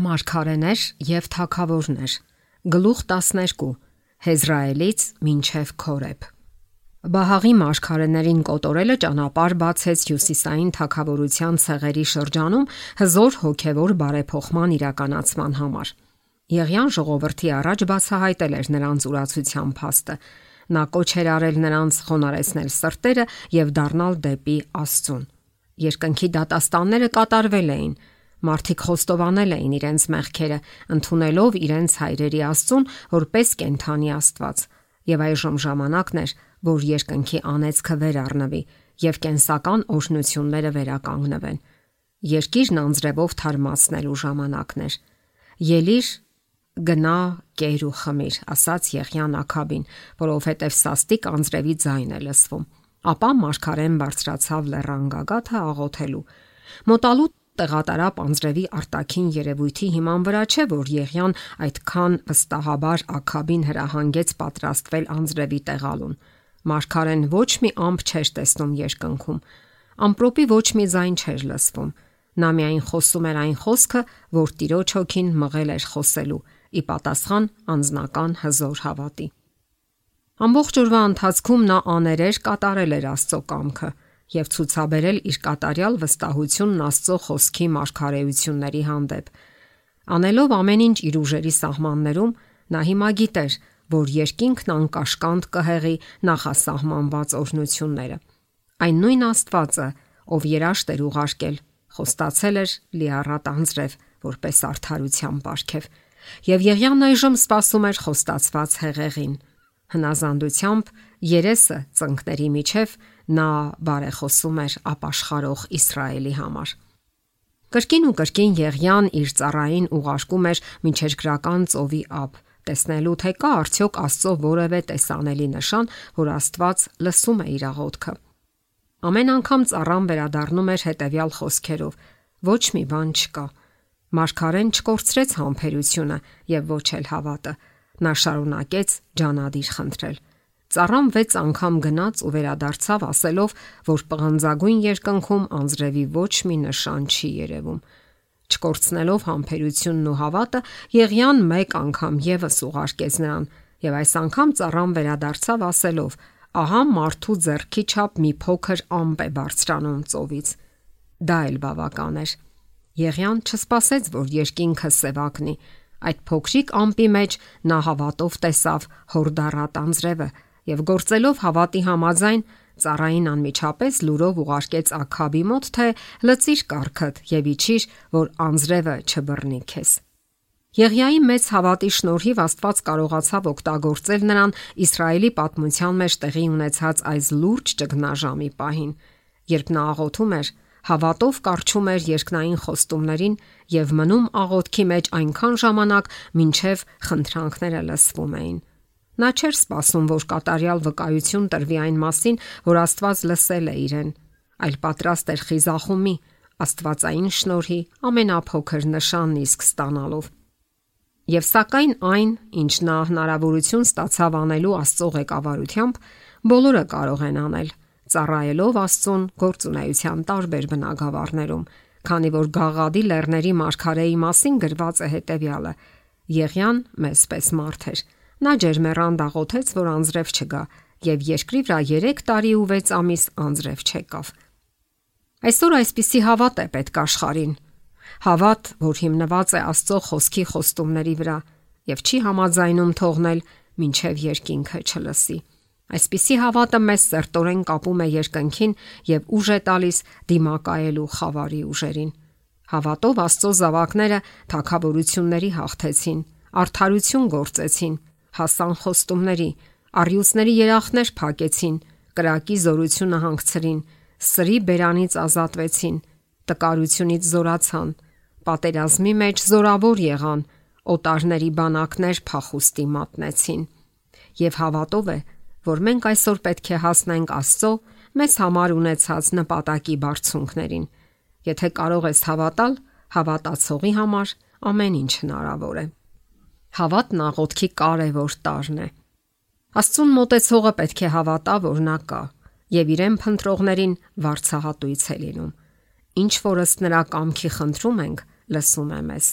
Մարգարեներ եւ Թագավորներ Գլուխ 12 Հեզրայելից մինչև Քորեբ Բահաղի մարգարեներին կոտորելը ճանապարհ բացեց Հյուսիսային թակավորության ցեղերի շրջանում հզոր հոգևոր բարեփոխման իրականացման համար։ Եղյան ժողովրդի առաջ բացահայտել էր նրանց ուրացության փաստը։ Նա կոչ էր արել նրանց խոնարեցնել սրտերը եւ դառնալ դեպի Աստծուն։ Երկնքի դատաստանները կատարվել էին, Մարդիկ խոստովանել էին իրենց մեղքերը, ընդունելով իրենց հայրերի Աստծուն որպես կենթանի Աստված, եւ այժմ ժամանակն էր, որ երկնքի անեծքը վեր առնվի եւ կենսական օրհնությունները վերականգնվեն։ Երկիրն անձրևով թարմացնելու ժամանակն էր։ Ելիր գնա կեր ու խմիր, ասաց Եղյան Ակաբին, որովհետև սաստիկ անձրևի ձայն է լսվում։ Ապա Մարգարեն բարձրացավ լեռան գագաթը աղոթելու։ Մոտալու տեղատարապ անձրևի արտաքին երևույթի հիման վրա չէ, որ Եղյան այդքան վստահաբար Աքաբին հրահանգեց պատրաստվել անձրևի տեղալուն։ Մարգարեն ոչ մի ամփ չէր տեսնում երկնքում։ Ամպրոպի ոչ մի ձայն չէր լսվում։ Նա միայն խոսում էր այն խոսքը, որ Տիրոջ հոգին մղել էր խոսելու՝ ի պատասխան անznական հզոր հավատի։ Ամբողջ օրվա ընթացքում նա աներեր կատարել էր Աստծո կամքը եւ ցուցաբերել իր կատարյալ վստահությունն Աստծո խոսքի մարգարեությունների հանդեպ։ Անելով ամեն ինչ իր ուժերի սահմաններում, նա հիմա գիտեր, որ երկինքն անկաշկանդ կհեղի նախասահմանված օրհնությունները։ Այն նույն Աստվածը, ով երաշտ էր ուղարկել, խոստացել էր լիառատ անձրև, որպես արդարության պարգև, եւ Եղիանն այժմ սпасում էր խոստացված հեղեղին։ Հնազանդությամբ երեսը ծնկների միջև նա բարեխոսում էր ապաշխարող Իսրայելի համար։ Կրկին ու կրկին Եղյան իր ծառային ուղարկում էր միջերկրական ծովի ափ, տեսնելու թե կա արդյոք Աստծո որևէ տեսանելի նշան, որ Աստված լսում է իր աղոթքը։ Ամեն անգամ ծառան վերադառնում էր հետևյալ խոսքերով. ոչ մի բան չկա։ Մարգարեն չկորցրեց համբերությունը եւ ոչ էլ հավատը։ Նա շարունակեց ջանադիր խնդրել։ Ծառան 6 անգամ գնաց ու վերադարձավ ասելով, որ պղանձագույն երկնքում անձրևի ոչ մի նշան չի երևում։ Չկորցնելով համբերությունն ու հավատը, Եղիան մեկ անգամ եւս ուղարկեց նրան, եւ այս անգամ ծառան վերադարձավ ասելով. «Ահա մարդու зерքի չափ մի փոքր ամպ է բարձրանում ծովից»։ Դա էլ բավական էր։ Եղիան չսպասեց, որ երկինքը սևակնի։ Այդ փոքրիկ ամպի մեջ նա հավատով տեսավ հորդառատ անձրևը, եւ գործելով հավատի համաձայն ծառային անմիջապես լուրով ուղարկեց Աքաբի մոտ, թե լծիր կառքդ եւ իջիր, որ անձրևը չբռնի քեզ։ Եղիայի մեծ հավատի շնորհիվ Աստված կարողացավ օգտագործել նրան Իսրայելի պատմության մեջ տեղի ունեցած այս լուրջ ճգնաժամի պահին, երբ նա աղոթում էր, հավատով կարճում էր երկնային խոստումներին եւ մնում աղոթքի մեջ այնքան ժամանակ, մինչև խնդրանքները լսվում էին։ Նա չէր սպասում, որ կատարյալ վկայություն տրվի այն մասին, որ Աստված լսել է իրեն, այլ պատրաստ էր խիզախումի Աստվածային շնորհի ամենափոքր նշանն իսկ ստանալով։ Եվ սակայն այն, ինչ նա հնարավորություն ստացավ անելու Աստծո ղեկավարությամբ, բոլորը կարող են անել, ծառայելով Աստծուն գործունեության տարբեր բնագավառներում, քանի որ Գաղադի լեռների մարգարեի մասին գրված է հետևյալը. Եղյան մեզպես մարդ էր Նա ջերմեռան դաղոթեց, որ անձրև չգա, եւ երկրի վրա 3 տարի ու 6 ամիս անձրև չեկավ։ Այսօր այսպիսի հավատ է պետք աշխարհին։ Հավատ, որ հիմնված է Աստծո խոսքի խոստումների վրա եւ չի համաձայնում թողնել, ինչև երկինքը չլսի։ Այսպիսի հավատը մեզ սերտորեն կապում է երկնքին եւ ուժ է տալիս դիմակայելու խավարի ուժերին։ Հավատով Աստծո զավակները թակավորությունների հաղթեցին, արդարություն գործեցին, հասան խոստումների, առյուծների երախներ փակեցին, կրակի զորությունը հանգցրին, սրի բերանից ազատվեցին, տկարությունից զորացան, պատերազմի մեջ զորավոր եղան, օտարների բանակներ փախուստի մատնեցին։ Եվ հավատով է, որ մենք այսօր պետք է հասնենք Աստծո մեզ համար ունեցած նպատակի բարձունքներին։ Եթե կարող ես հավատալ, հավատացողի համար ամեն ինչ հնարավոր է։ Հավատն աղոթքի կարևոր տարրն է։ Աստծուն մտեցողը պետք է հավատա, որ նա կա եւ իրեն փնտրողներին վարցահատույց է լինում։ Ինչ որ ըստ նրա կամքի խնդրում ենք, լսում է մեզ։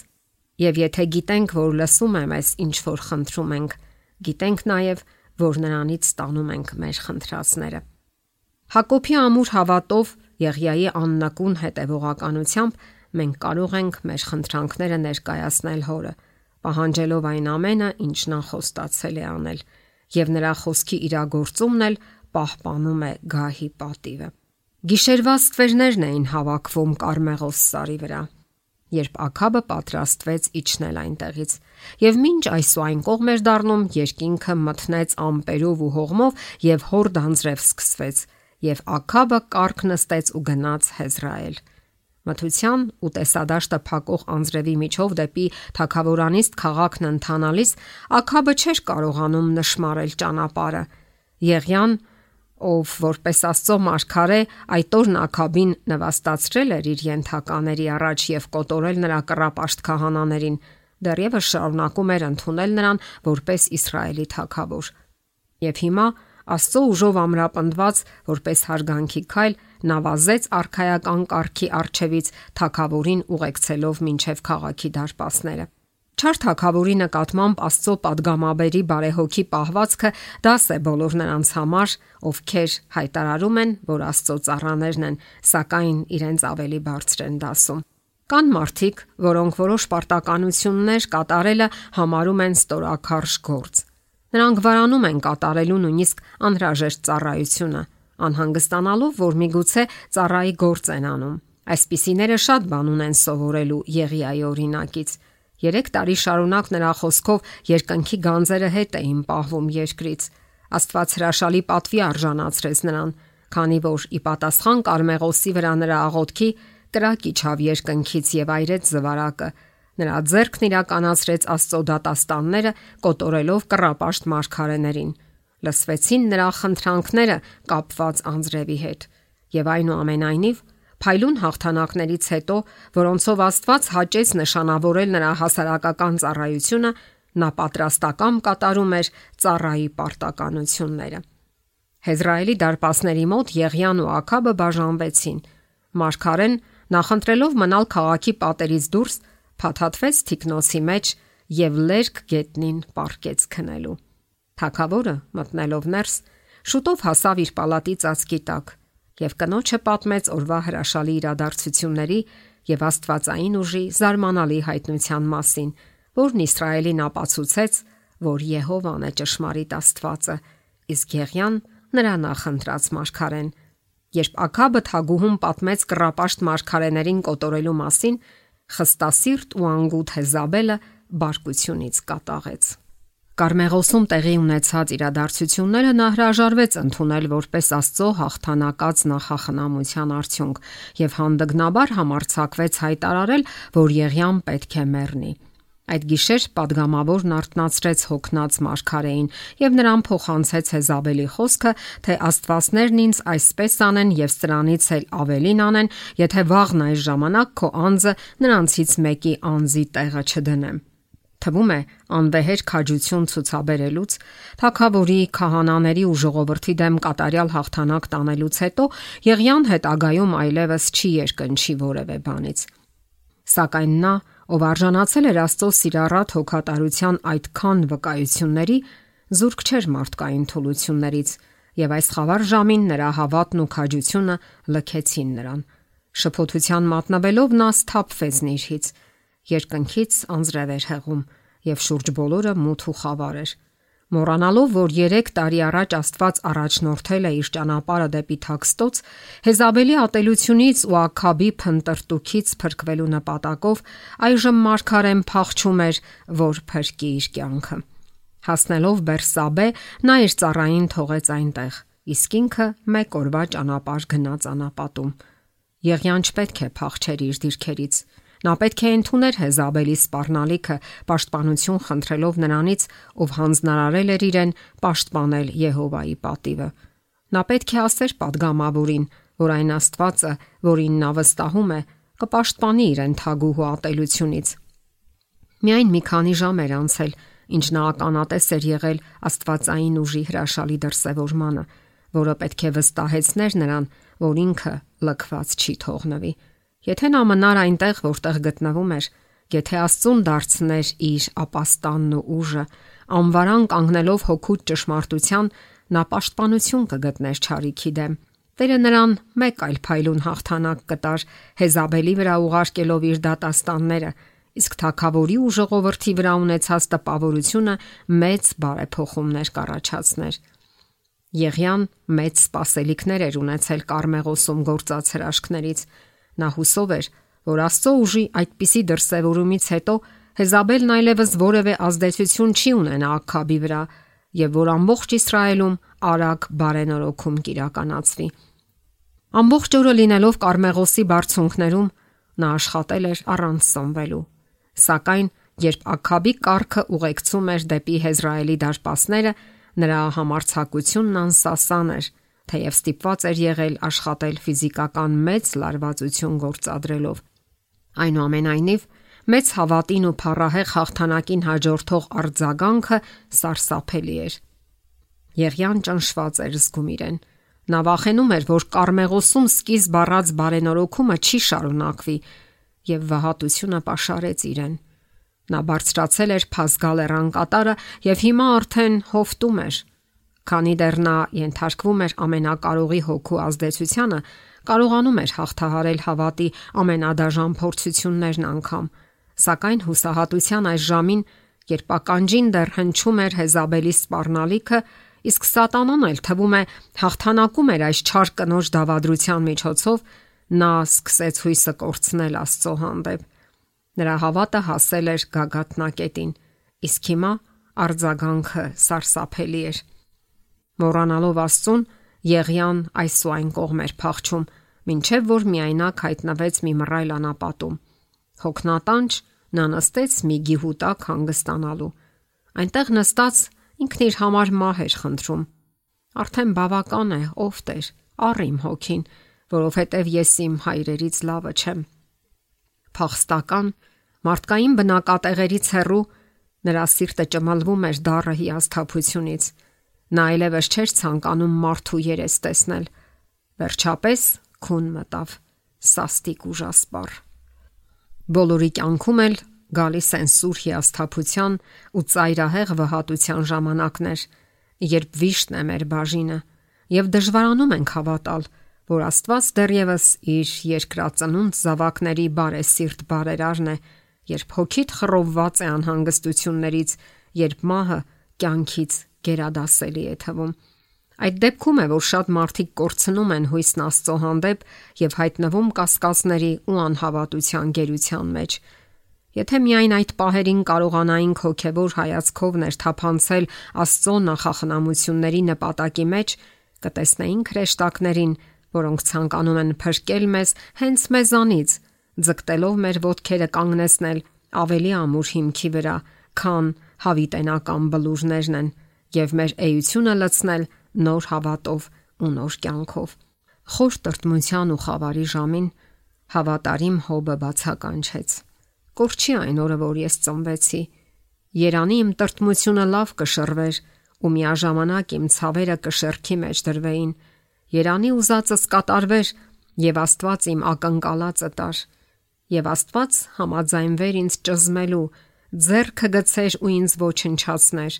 Եվ եթե գիտենք, որ լսում է մեզ ինչ որ խնդրում ենք, գիտենք նաև, որ նրանից ստանում ենք մեր խնդրածները։ Հակոբի ամուր հավատով Եղիայի աննակուն հետևողականությամբ մենք կարող ենք մեր խնդրանքները ներկայացնել հորը, պահանջելով այն ամենը, ինչ նա խոստացել է անել, եւ նրա խոսքի իրագործումն էլ պահպանում է գահի պատիվը։ Գիշերվա ստվերներն էին հավաքվում Կարմեղոս սարի վրա, երբ Աքաբը պատրաստվեց իջնել այնտեղից, եւ մինչ այսօայն կողմ էր դառնում, երկինքը մթնեց ամպերով ու հողմով եւ հոր դանձրև սկսվեց, եւ Աքաբը կառք նստեց ու գնաց Հեզրայել։ Մթության ու տեսադաշտը փակող անձրևի միջով դեպի թակավորանիստ քաղաքն ընթանալիս Ակաբը չէր կարողանում նշмарել ճանապարհը։ Եղյան, ով որպես Աստծո մարգարե այդ օրն Ակաբին նվաստացրել էր իր յենթակաների առաջ եւ կոտորել նրա կռապաշտ քահանաներին, դեռևս շարունակում էր ընդունել նրան որպես Իսրայելի թակավոր։ Եվ հիմա Աստծո ուժով ամրապնդված որպես հարգանքի քայլ նավազեց արխայական կարգի արչևից թակավորին ուղեկցելով մինչև քաղաքի դարպասները։ Չար թակավորի նկատմամբ Աստծո падգամաբերի բարեհոգի պահվածքը դաս է բոլոր նրանց համար, ովքեր հայտարարում են, որ Աստծո ծառաներն են, սակայն իրենց ավելի բարձր են դասում։ Կան մարդիկ, որոնք որոշ պարտականություններ կատարելը համարում են ստորակարժ գործ, Նրանք վարանում են կատարելու նույնիսկ անհրաժեշտ ծառայությունը, անհանգստանալով, որ միգուցե ծառայի գործ են անում։ Այսպիսիները շատ բան ունեն սովորելու Եղիայի օրինակից։ 3 տարի շարունակ նրա խոսքով երկնքի գանձերը հետ էին պահվում երկրից։ Աստված հրաշալի պատվի արժանացրեց նրան, քանի որ ի պատասխան Կարմեղոսի վրա նրա աղոթքի կրակի չավ երկնքից եւ այրեց զվարակը Նրա ձեռքն իրականացրեց Աստծո դատաստանները, կոտորելով կռապաշտ մարգարեներին։ Լսվեցին նրա խնդրանքները կապված անձրևի հետ։ Եվ այնուամենայնիվ, փայլուն հաղթանակներից հետո, որոնցով Աստված հաճեց նշանավորել նրա հասարակական ծառայությունը, նա պատրաստական կատարում էր ծառայի պարտականությունները։ Հեզրայելի դարպասների մոտ Եղյան ու Աքաբը բաժանվեցին։ Մարգարեն նախընտրելով մնալ քաղաքի պատերից դուրս փաթաթվեց թիկնոցի մեջ եւ լերկ գետնին պարկեց քնելու։ Թակավորը մտնելով ներս շուտով հասավ իր պալատի ծածկի տակ եւ կնոջը պատմեց օրվա հրաշալի իրադարձությունների եւ Աստվածային ուժի զարմանալի հայտնության մասին, որն Իսրայելին ապացուցեց, որ Եհովան է ճշմարիտ Աստվածը, իսկ Եղյան նրա նախընտրած մարգարեն։ Երբ Աքաբը թագուհուն պատմեց կռապաշտ մարգարեներին կոտորելու մասին, խստասիրտ ու անգութ Հեզաբելը բարկությունից կատաղեց։ Կարմեղոսում տեղի ունեցած իրադարձությունները նա հրաժարվեց ընդունել որպես Աստծո հաղթանակած նախախնամության արդյունք եւ հանդգնաբար համարցակվեց հայտարարել, որ Եղիան պետք է մեռնի։ Այդ գիշեր падգամավորն արտնացրեց հոգնած մարգարեին եւ նրան փոխանցեց Հեզաբելի խոսքը, թե աստվածներն ինձ այսպես անեն եւ սրանից էլ ավելին անեն, եթե վաղն այս ժամանակ քո անձը նրանցից մեկի անձի տեղը չդնեմ։ Թվում է անվեհեր քաջություն ցուցաբերելուց, թակավորի, քահանաների ու ժողովրդի դեմ կատարյալ հաղթանակ տանելուց հետո Եղյան հետագայում այլևս չի երկնչի որևէ բանից։ Սակայն նա ով արժանացել էր Աստծո սիրառատ հոգատարության այդքան վկայությունների, զուրկ չէր մարդկային թուլություններից, եւ այս խավար ժամին նրա հավատն ու քաջությունը լքեցին նրան։ Շփոթության մատնվելով նա սթափվեց նիրհից, երկնքից անձրև էր հեղում եւ շուրջ բոլորը մութ ու խավար էր։ Մոռանալով, որ 3 տարի առաջ Աստված առաջնորդել է իր ճանապարհը դեպի Թաքստոց, Հեզաբելի ատելությունից ու Աքաբի փնտրտուքից փրկվելու նպատակով այժմ Մարգարեն փախչում էր, որ փրկի իր կյանքը։ Հասնելով Բերսաբե, նա իր ծառային թողեց այնտեղ, իսկ ինքը մեկ օրվա ճանապարհ գնաց անապատում։ Եղյան չպետք է փախչեր իր դիրքերից Նա պետք է ընդուներ Հեզաբելի սпарնալիքը, պաշտպանություն խնդրելով նրանից, ով հանձնարարել էր իրեն պաշտպանել Եհովայի պատիվը։ Նա պետք է ասեր падգամավորին, որ այն Աստվածը, որին նա վստահում է, կպաշտպանի իրեն թագուհու ատելությունից։ Միայն մի քանի ժամ էր անցել, ինչ նա ականատես էր եղել Աստվածային ուժի հրաշալի դրսևորմանը, որը պետք է վստահեցներ նրան, որ ինքը լքված չի թողնվի։ Եթե նա մնար այնտեղ, որտեղ գտնվում էր, եթե Աստծուն դարձներ իր ապաստանն ու ուժը, անվարան կանգնելով հոգու ճշմարտության, նա պաշտպանություն կգտներ ճարիքի դեմ։ Տերը նրան մեկ այլ փայլուն հաղթանակ կտար Հեզաբելի վրա ուղարկելով իր դատաստանները, իսկ թակավորի ու ժողովրդի վրա ունեցած տպավորությունը մեծ բարեփոխումներ կառաջացներ։ Եղյան մեծ սпасելիքներ էր ունեցել Կարմեղոսում գործած հրաշքներից, Նա հուսով էր, որ Աստծո ուժի այդպիսի դրսևորումից հետո Հեզաբելն այլևս որևէ ազդեցություն չի ունենա Աքաբի վրա եւ որ ամբողջ Իսրայելում արագ բարենորոքում կիրականացվի։ Ամբողջ օրը լինելով Կարմեղոսի բարձունքներում նա աշխատել էր առանց սնվելու։ Սակայն երբ Աքաբի կառքը ուղեկցում էր դեպի Հեզրայելի դարպասները, նրա համարցակությունն անսասան էր, թեև ստիպված էր եղել աշխատել ֆիզիկական մեծ լարվածություն գործադրելով։ Այնուամենայնիվ, մեծ հավատին ու փառահեղ հաղթանակին հաջորդող արձագանքը սարսափելի էր։ Եղյան ճնշված էր զգում իրեն։ Նա վախենում էր, որ Կարմեղոսում սկիզբ առած բարենորոքումը չի շարունակվի, եւ վհատությունը pašարեց իրեն։ Նա բարձրացել էր Փազգալերան կատարը եւ հիմա արդեն հովտում էր։ Քանի դեռ նա ենթարկվում էր ամենակարողի հոգու ազդեցությանը, կարողանում էր հաղթահարել հավատի ամենադաժան փորձություններն անգամ։ Սակայն հուսահատության այս ժամին, երբ ականջին դեռ հնչում էր Հեզաբելի սпарնալիքը, իսկ Սատանան էլ թվում է հաղթանակում էր այս չար կնոջ դավադրության միջոցով, նա սկսեց հույսը կորցնել Աստծո հանդեպ։ Նրա հավատը հասել էր գագաթնակետին, իսկ հիմա արձագանքը սարսափելի էր։ Մոռանալով Աստծուն, Եղյան այս ու այն կողմ էր փախչում, ինչև որ միայնակ հայտնվեց մի մռայլ անապատում։ Հոգնատանջ նա նստեց մի գիհուտակ հանգստանալու։ Այնտեղ նստած ինքն իր համար մահ էր խնդրում։ Արդեն բավական է, ով Տեր, առիմ հոգին, որովհետև ես իմ հայրերից լավը չեմ։ Փախստական մարդկային բնակատեղերից հեռու նրա սիրտը ճմալվում էր դառը հիասթափությունից։ Նա այլևս չէր ցանկանում մարդու երես տեսնել։ Վերջապես քուն մտավ սաստիկ ուժասպառ։ Բոլորի կյանքում էլ գալիս են սուր հիասթափության ու ծայրահեղ վհատության ժամանակներ, երբ վիշտն է մեր բաժինը, եւ դժվարանում ենք հավատալ, որ Աստված դեռևս իր երկրածնունդ զավակների բարեսիրտ բարերարն է, երբ հոգիդ խռովված է անհանգստություններից, երբ մահը կյանքից գերադասելի է թվում։ Այդ դեպքում է, որ շատ մարդիկ կորցնում են հույսն Աստծո հանդեպ եւ հայտնվում կասկածների ու անհավատության գերության մեջ։ Եթե միայն այդ պահերին կարողանայինք հոգեվոր հայացքով ներթափանցել Աստծո նախախնամությունների նպատակի մեջ, կտեսնեինք հրեշտակներին, որոնք ցանկանում են փրկել մեզ հենց մեզանից, ձգտելով մեր ոտքերը կանգնեցնել ավելի ամուր հիմքի վրա, քան հավիտենական բլուրներն են, եւ մեր էությունը լցնել նոր հավատով ու նոր կյանքով։ Խոր տրտմության ու խավարի ժամին հավատարիմ հոբը բացականչեց։ Կորչի այն օրը, որ ես ծնվեցի։ Երանի իմ տրտմությունը լավ կշռվեր ու միաժամանակ իմ ցավերը կշերքի մեջ դրվեին Երանի ուզածս կատարվեր եւ Աստված իմ ակնկալածը տար եւ Աստված համաձայնվեր ինձ ճզմելու ձեռքը գցեր ու ինձ ոչնչացներ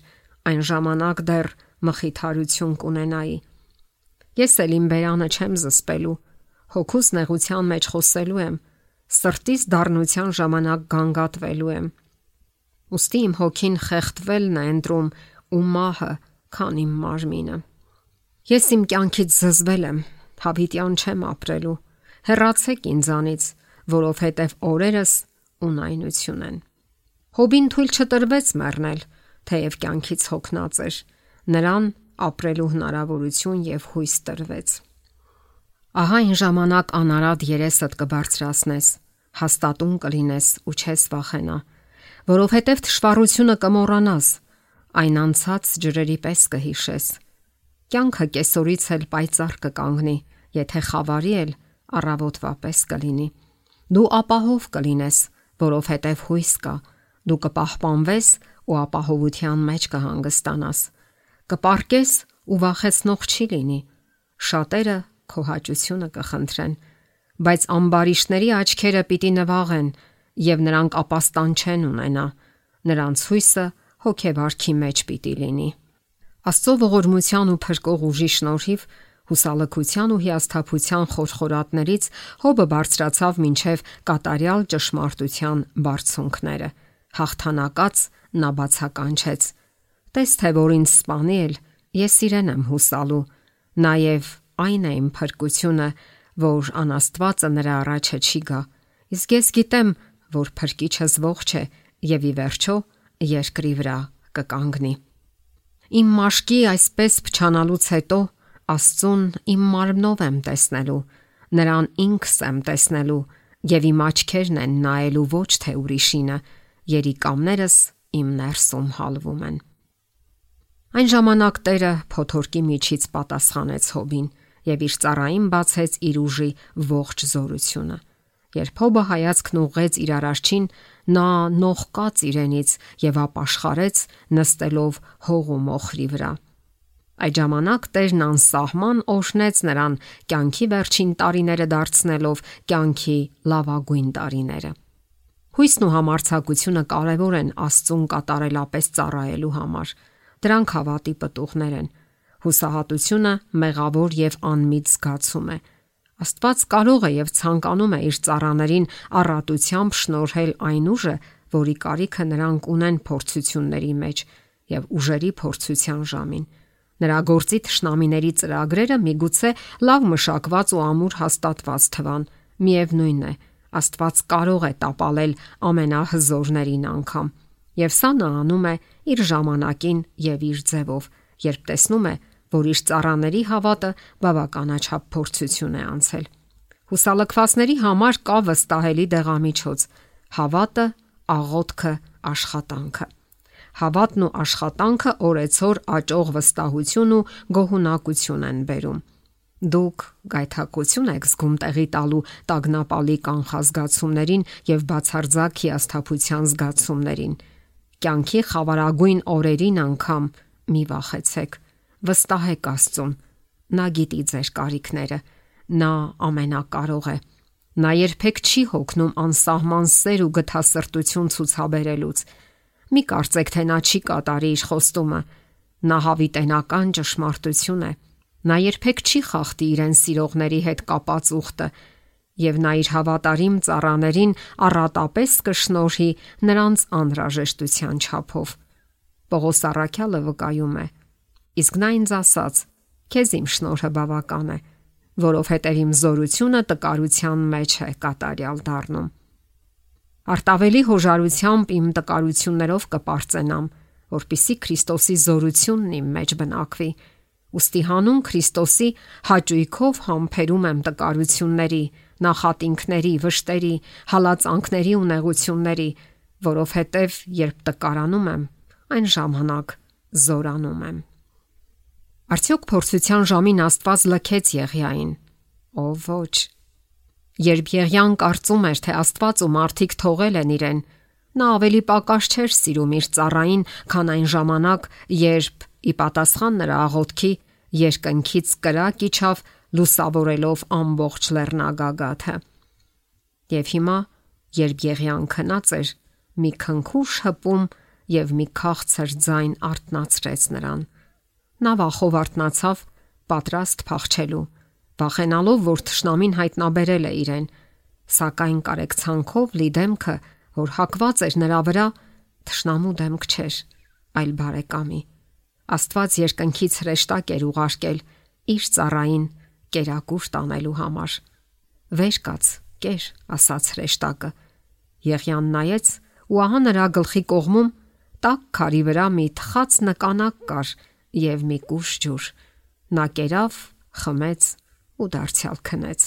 այն ժամանակ դեռ մխիթարություն կունենայի ես էլ իմ բերանը չեմ զսպելու հոգուս նեղության մեջ խոսելու եմ սրտից դառնության ժամանակ գանգատվելու եմ ուստի իմ հոգին խեղդվելն է ընտրում ու մահը քան իմ մարմինը Ես իմ կյանքից զզվել եմ, հավիտյան չեմ ապրելու։ Հեռացեք ինձանից, որովհետև օրերս ունայնություն են։ Հոբին թույլ չտրվեց մեռնել, թեև կյանքից հոգնած էր։ Նրան ապրելու հնարավորություն եւ հույս տրվեց։ Ահա այն ժամանակ անարատ երեսդ կբարձրացնես, հաստատուն կլինես ու չես վախենա, որովհետև թշվառությունը կմոռանաս, այն անցած ջրերի պես կհիշես Կյանքը կեսորից էլ պայծառ կկանգնի, եթե խավարի էլ առավոտվա պես կլինի։ Դու ապահով կլինես, որովհետև հույս կա։ Դու կպահպանվես ու ապահովության մեջ կհանգստանաս։ Կպարկես ու վախեցնող չի լինի։ Շատերը քո հաճությունը կխնդրեն, բայց ամբարիշների աչքերը պիտի նվաղեն, եւ նրանք ապաստան չեն ունենա։ Նրանց հույսը հոգեվարքի մեջ պիտի լինի։ Աստծո ողորմության ու փրկող ուժի շնորհիվ հուսալքության ու հիասթափության խորխորատներից հոբը բարձրացավ մինչև կատարյալ ճշմարտության բարձունքները։ Հաղթանակած նա բացականչեց. Տես թե որ ինձ սپانի էլ, ես իրեն եմ հուսալու։ Նաև այն է իմ փրկությունը, որ անաստվածը նրա առաջը չի գա։ Իսկ ես գիտեմ, որ փրկիչս ողջ է եւ ի վերջո երկրի վրա կկանգնի։ Իմ մաշկի այսպես փչանալուց հետո Աստծուն իմ մարմնով եմ տեսնելու, նրան ինքս եմ տեսնելու եւ իմ աչքերն են նայելու ոչ թե ուրիշինը, երիկամներս իմ ներսում հալվում են։ Այն ժամանակ Տերը փոթորկի միջից պատասխանեց Հոբին եւ իր ծառային բացեց իր ուժի ողջ զորությունը։ Երբ Հոբը հայացքն ուղղեց իր արարչին, նա նողկաց իրենից եւ ապաշխարեց նստելով հողու մոխրի վրա։ Այդ ժամանակ Տերն անսահման օրհնեց նրան կյանքի վերջին տարիները դարձնելով կյանքի լավագույն տարիները։ Հույսն ու համարցակությունը կարևոր են Աստծուն կատարելապես ծառայելու համար։ Դրանք հավատի պտուղներ են։ Հուսահատությունը մեղավոր եւ անմիտ զգացում է։ Աստված կարող է եւ ցանկանում է իր ծառաներին առատությամբ շնորհել այն ուժը, որի կարիքը նրանք ունեն փորձությունների մեջ եւ ուժերի փորձության ժամին։ Նրա գործի ճշնամիների ծրագրերը միգուցե լավ մշակված ու ամուր հաստատված թվան։ Միևնույն է, Աստված կարող է տապալել ամենահզորներին անգամ։ Եվ սա նա անում է իր ժամանակին եւ իր ձևով, երբ տեսնում է, որ իր ծառաների հավատը բավականաչափ փորձություն է անցել։ Հուսալքվածների համար կա վստահելի դեղամիջոց՝ հավատը, աղոթքը, աշխատանքը։ Հավատն ու աշխատանքը օրեցօր աճող վստահություն ու գոհունակություն են բերում։ Դուք գայթակղություն եք զգում տեղի տալու տագնապալի կանխազգացումներին եւ բացարձակ հիասթափության զգացումներին։ Կյանքի խավարագույն օրերին անգամ մի վախեցեք վստահեք Աստծուն։ Նա գիտի ձեր կարիքները։ Նա ամենակարող է։ Նա երբեք չի հոգնում անսահման սեր ու գթասրտություն ցուցաբերելուց։ Մի կարծեք, թե նա չի կատարի իր խոստումը։ Նա հավիտենական ճշմարտություն է։ Նա երբեք չի խախտի իրեն սիրողների հետ կապած ուխտը, եւ նա իր հավատարիմ ծառաներին առատապես կշնորհի նրանց անհրաժեշտության չափով։ Պողոս Արաքյալը վկայում է. Իսկ նա ինձ ասաց. Քեզ իմ շնորհը բավական է, որովհետև իմ զորությունը տկարության մեջ է կատարյալ դառնում։ Արտավելի հոժարությամբ իմ տկարություններով կպարծենամ, որpիսի Քրիստոսի զորությունն իմ մեջ բնակվի։ Ոստի հանուն Քրիստոսի հաճույքով համբերում եմ տկարությունների, նախատինքների, վշտերի, հալածանքների ու նեղությունների, որովհետև երբ տկարանում եմ, այն ժամանակ զորանում եմ։ Արդյոք փորձության ժամին Աստված լքեց Եղիային։ Ո ոչ։ Երբ Եղիան կարծում էր, թե Աստված ու մարդիկ թողել են իրեն, նա ավելի պակաս չէր սիրում իր ծառային, քան այն ժամանակ, երբ ի պատասխան նրա աղոթքի երկնքից կրակ իջավ լուսավորելով ամբողջ լեռնագագաթը։ Եվ հիմա, երբ Եղիան քնած էր, մի քնքուշ հպում եւ մի քաղցր ձայն արթնացրեց նրան։ Նա վախով արթնացավ, պատրաստ փախչելու, վախենալով, որ թշնամին հայտնաբերել է իրեն, սակայն կարեկցանքով լի դեմքը, որ հակված էր նրա վրա, թշնամու դեմք չէր, այլ բարեկամի։ Աստված երկնքից հրեշտակ էր ուղարկել իր ծառային կերակուր տանելու համար։ Վեր կաց, կեր, ասաց հրեշտակը։ Եղյան նայեց ու ահա նրա գլխի կողմում տակ քարի վրա մի թխած նկանակ կար, եւ մի կուշ ջուր։ Նա կերավ, խմեց ու դարձյալ քնեց։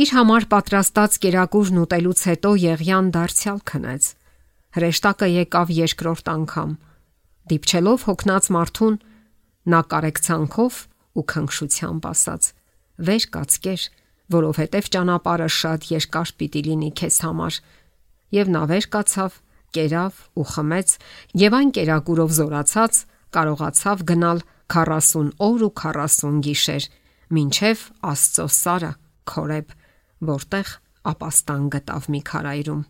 Իր համար պատրաստած կերակուրն ուտելուց հետո Եղյան դարձյալ քնեց։ Հրեշտակը եկավ երկրորդ անգամ։ Դիպչելով հոգնած մարդուն, նա կարեկցանքով ու քնքշությամբ ասաց. «Վեր կացկեր, որովհետև ճանապարհը շատ երկար պիտի լինի քեզ համար»։ Եվ նա վեր կացավ, կերավ ու խմեց, եւ այն կերակուրով զորացած կարողացավ գնալ 40 օր ու 40 գիշեր, մինչև Աստծո սարը Քորեբ, որտեղ ապաստան գտավ մի քարայրում։